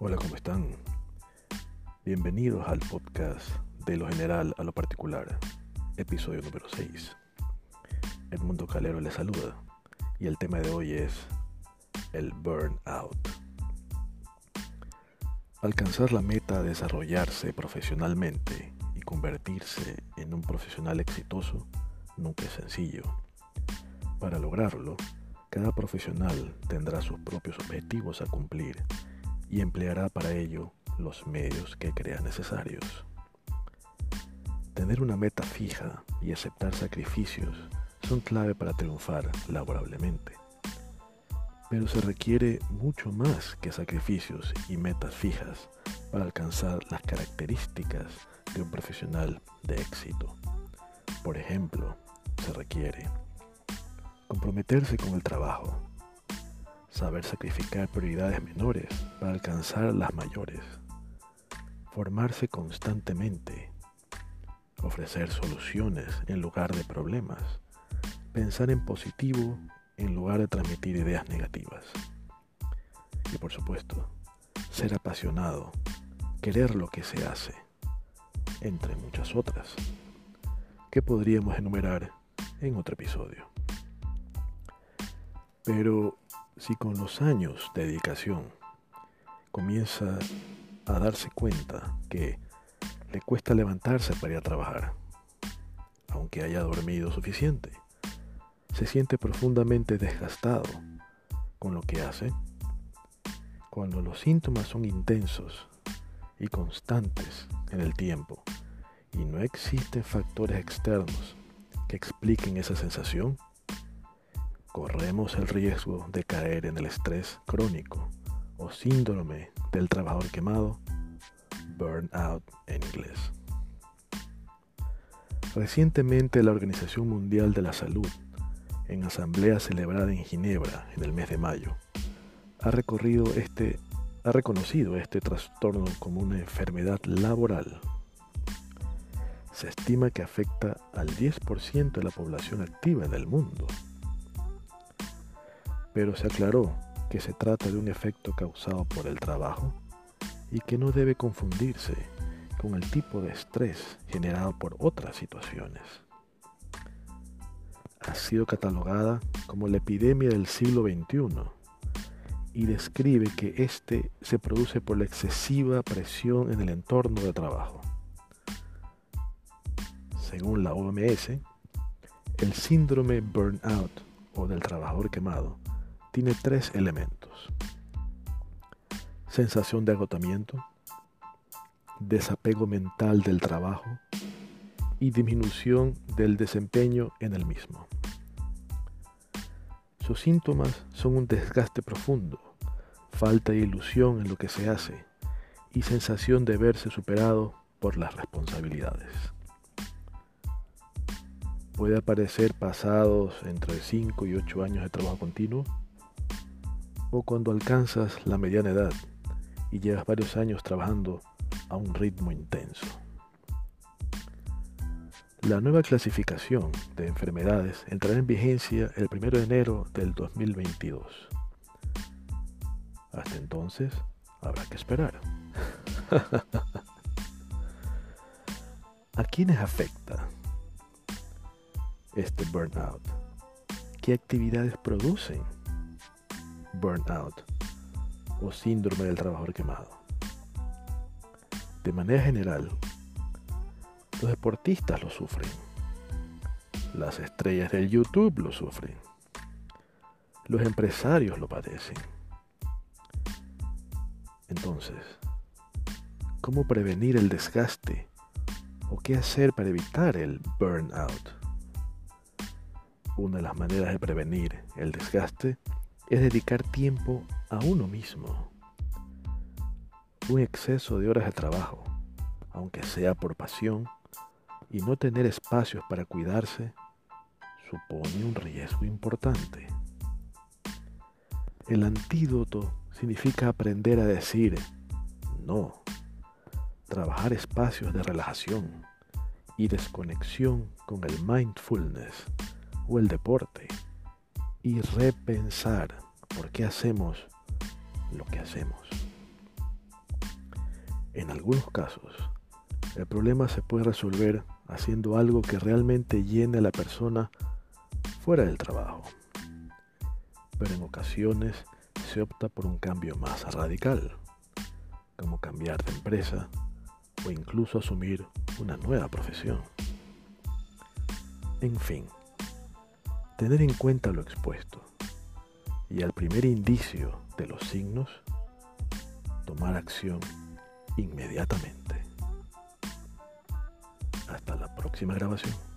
Hola, ¿cómo están? Bienvenidos al podcast de lo general a lo particular, episodio número 6. Edmundo Calero les saluda y el tema de hoy es el burnout. Alcanzar la meta de desarrollarse profesionalmente y convertirse en un profesional exitoso nunca es sencillo. Para lograrlo, cada profesional tendrá sus propios objetivos a cumplir y empleará para ello los medios que crea necesarios. Tener una meta fija y aceptar sacrificios son clave para triunfar laborablemente. Pero se requiere mucho más que sacrificios y metas fijas para alcanzar las características de un profesional de éxito. Por ejemplo, se requiere comprometerse con el trabajo, saber sacrificar prioridades menores para alcanzar las mayores, formarse constantemente, ofrecer soluciones en lugar de problemas, pensar en positivo en lugar de transmitir ideas negativas. Y por supuesto, ser apasionado, querer lo que se hace, entre muchas otras, que podríamos enumerar en otro episodio. Pero si con los años de dedicación comienza a darse cuenta que le cuesta levantarse para ir a trabajar, aunque haya dormido suficiente, se siente profundamente desgastado con lo que hace, cuando los síntomas son intensos y constantes en el tiempo y no existen factores externos que expliquen esa sensación, corremos el riesgo de caer en el estrés crónico o síndrome del trabajador quemado, burnout en inglés. Recientemente la Organización Mundial de la Salud, en asamblea celebrada en Ginebra en el mes de mayo, ha, recorrido este, ha reconocido este trastorno como una enfermedad laboral. Se estima que afecta al 10% de la población activa en el mundo pero se aclaró que se trata de un efecto causado por el trabajo y que no debe confundirse con el tipo de estrés generado por otras situaciones. Ha sido catalogada como la epidemia del siglo XXI y describe que éste se produce por la excesiva presión en el entorno de trabajo. Según la OMS, el síndrome burnout o del trabajador quemado tiene tres elementos. Sensación de agotamiento, desapego mental del trabajo y disminución del desempeño en el mismo. Sus síntomas son un desgaste profundo, falta de ilusión en lo que se hace y sensación de verse superado por las responsabilidades. Puede aparecer pasados entre 5 y 8 años de trabajo continuo o cuando alcanzas la mediana edad y llevas varios años trabajando a un ritmo intenso. La nueva clasificación de enfermedades entrará en vigencia el 1 de enero del 2022. Hasta entonces, habrá que esperar. ¿A quiénes afecta este burnout? ¿Qué actividades producen? Burnout o síndrome del trabajador quemado. De manera general, los deportistas lo sufren. Las estrellas del YouTube lo sufren. Los empresarios lo padecen. Entonces, ¿cómo prevenir el desgaste o qué hacer para evitar el burnout? Una de las maneras de prevenir el desgaste es dedicar tiempo a uno mismo. Un exceso de horas de trabajo, aunque sea por pasión, y no tener espacios para cuidarse, supone un riesgo importante. El antídoto significa aprender a decir no, trabajar espacios de relajación y desconexión con el mindfulness o el deporte y repensar por qué hacemos lo que hacemos. En algunos casos, el problema se puede resolver haciendo algo que realmente llene a la persona fuera del trabajo. Pero en ocasiones se opta por un cambio más radical, como cambiar de empresa o incluso asumir una nueva profesión. En fin, tener en cuenta lo expuesto y al primer indicio de los signos, tomar acción inmediatamente. Hasta la próxima grabación.